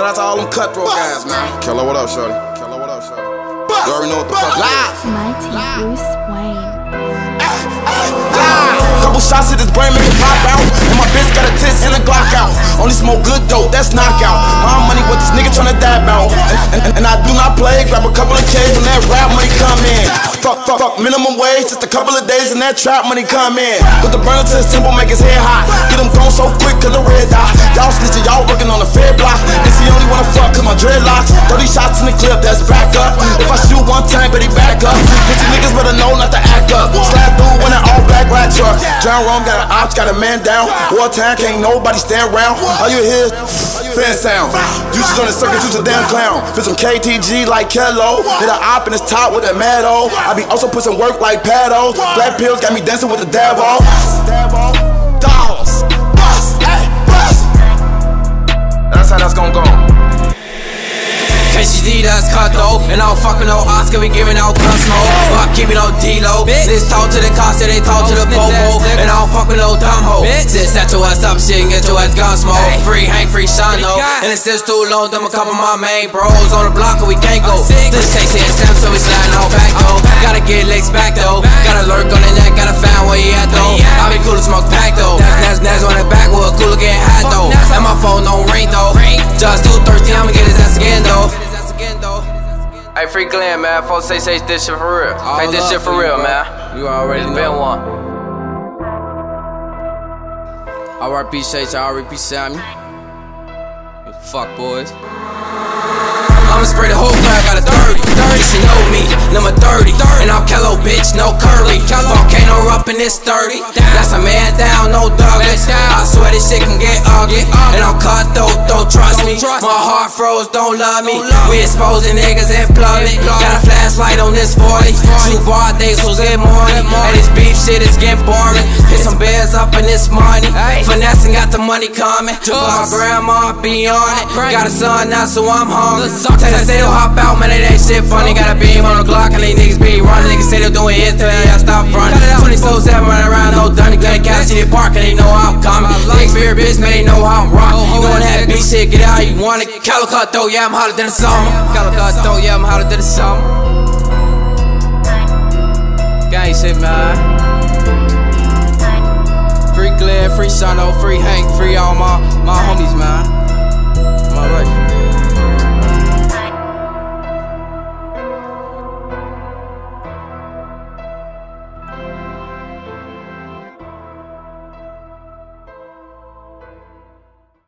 Shout out to all them cutthroat guys, man. Killer, what up, shorty? Killer, what up, shorty? You already know what the fuck it is. Mighty Bruce Wayne. Ah, ah, ah. Couple shots at his brain, make it pop out. Only smoke good dope, that's knockout. My money, what this nigga tryna dab out. And, and, and I do not play, grab a couple of K's when that rap money come in. Fuck, fuck, fuck, minimum wage, just a couple of days and that trap money come in. Put the burner to his temple, make his head hot. Get him gone so quick, cause the red dot. Y'all snitching, y'all working on the fair block. Is he only wanna fuck, cause my dreadlocks. 30 shots in the clip, that's back up. If I shoot one time, but he back up. Bitch, you niggas better know not to act up. John Rome got an ops, got a man down. Wartime can't nobody stand around. All you hear is fan sound. Juices on the circuit, juice a damn clown. Fit some KTG like Kello. Hit a op in his top with a Maddo. I be also put some work like Paddles. Black pills got me dancing with the Davo. Dollaz. Bust, And I don't fucking no Oscar, we giving out gun smoke. But I keep it on D-Lo. This talk to the cost, they talk to the popo. And I don't fuck with no dumb hoe. This set your ass up, shit, and get your ass gun smoke. Free Hank, free Shano. And it's still too long, them a couple of my main bros on the block, and we can't go. This Casey and Sam, so we sliding out back though. Gotta get legs back though. Gotta lurk on the neck, gotta find where he at though. I be cool to smoke pack though. Hey, free Glenn, man. Folks say say this shit for real. Hey, this shit for real, man. You already it's been one. RIP Shades, RIP Sammy. You fuck boys. I'ma spray the whole club, got a 30, 30, she know me, number 30, and I'm Kello, bitch, no curly, volcano up in this 30, that's a man no Douglas, I swear this shit can get ugly, and I'm cut though, don't trust me, my heart froze, don't love me, we exposing niggas in public, got a flashlight on this 40, two bar days so good morning, and this beef shit is getting boring, hit some bears up in this money, finessing got the money coming, to my grandma be on it, got a son now so I'm hungry, Tell them they'll hop out, man, shit funny. Got a beam on the Glock, and these niggas be running. Niggas say they're doing hits, till I stop running. 20 so 7 running around, no dunny. Gun cat city park, and they know how I'm coming. Niggas fear bitch, man, they know how I'm rocking. Oh, you gon' have beat shit, get it how you want it. Calicut though, yeah, I'm hotter than the summer. Calicut though, yeah, I'm hotter than the summer. Gang shit, man. Free Glenn, free Shano, free Hank, free all my, my homies, man. My right.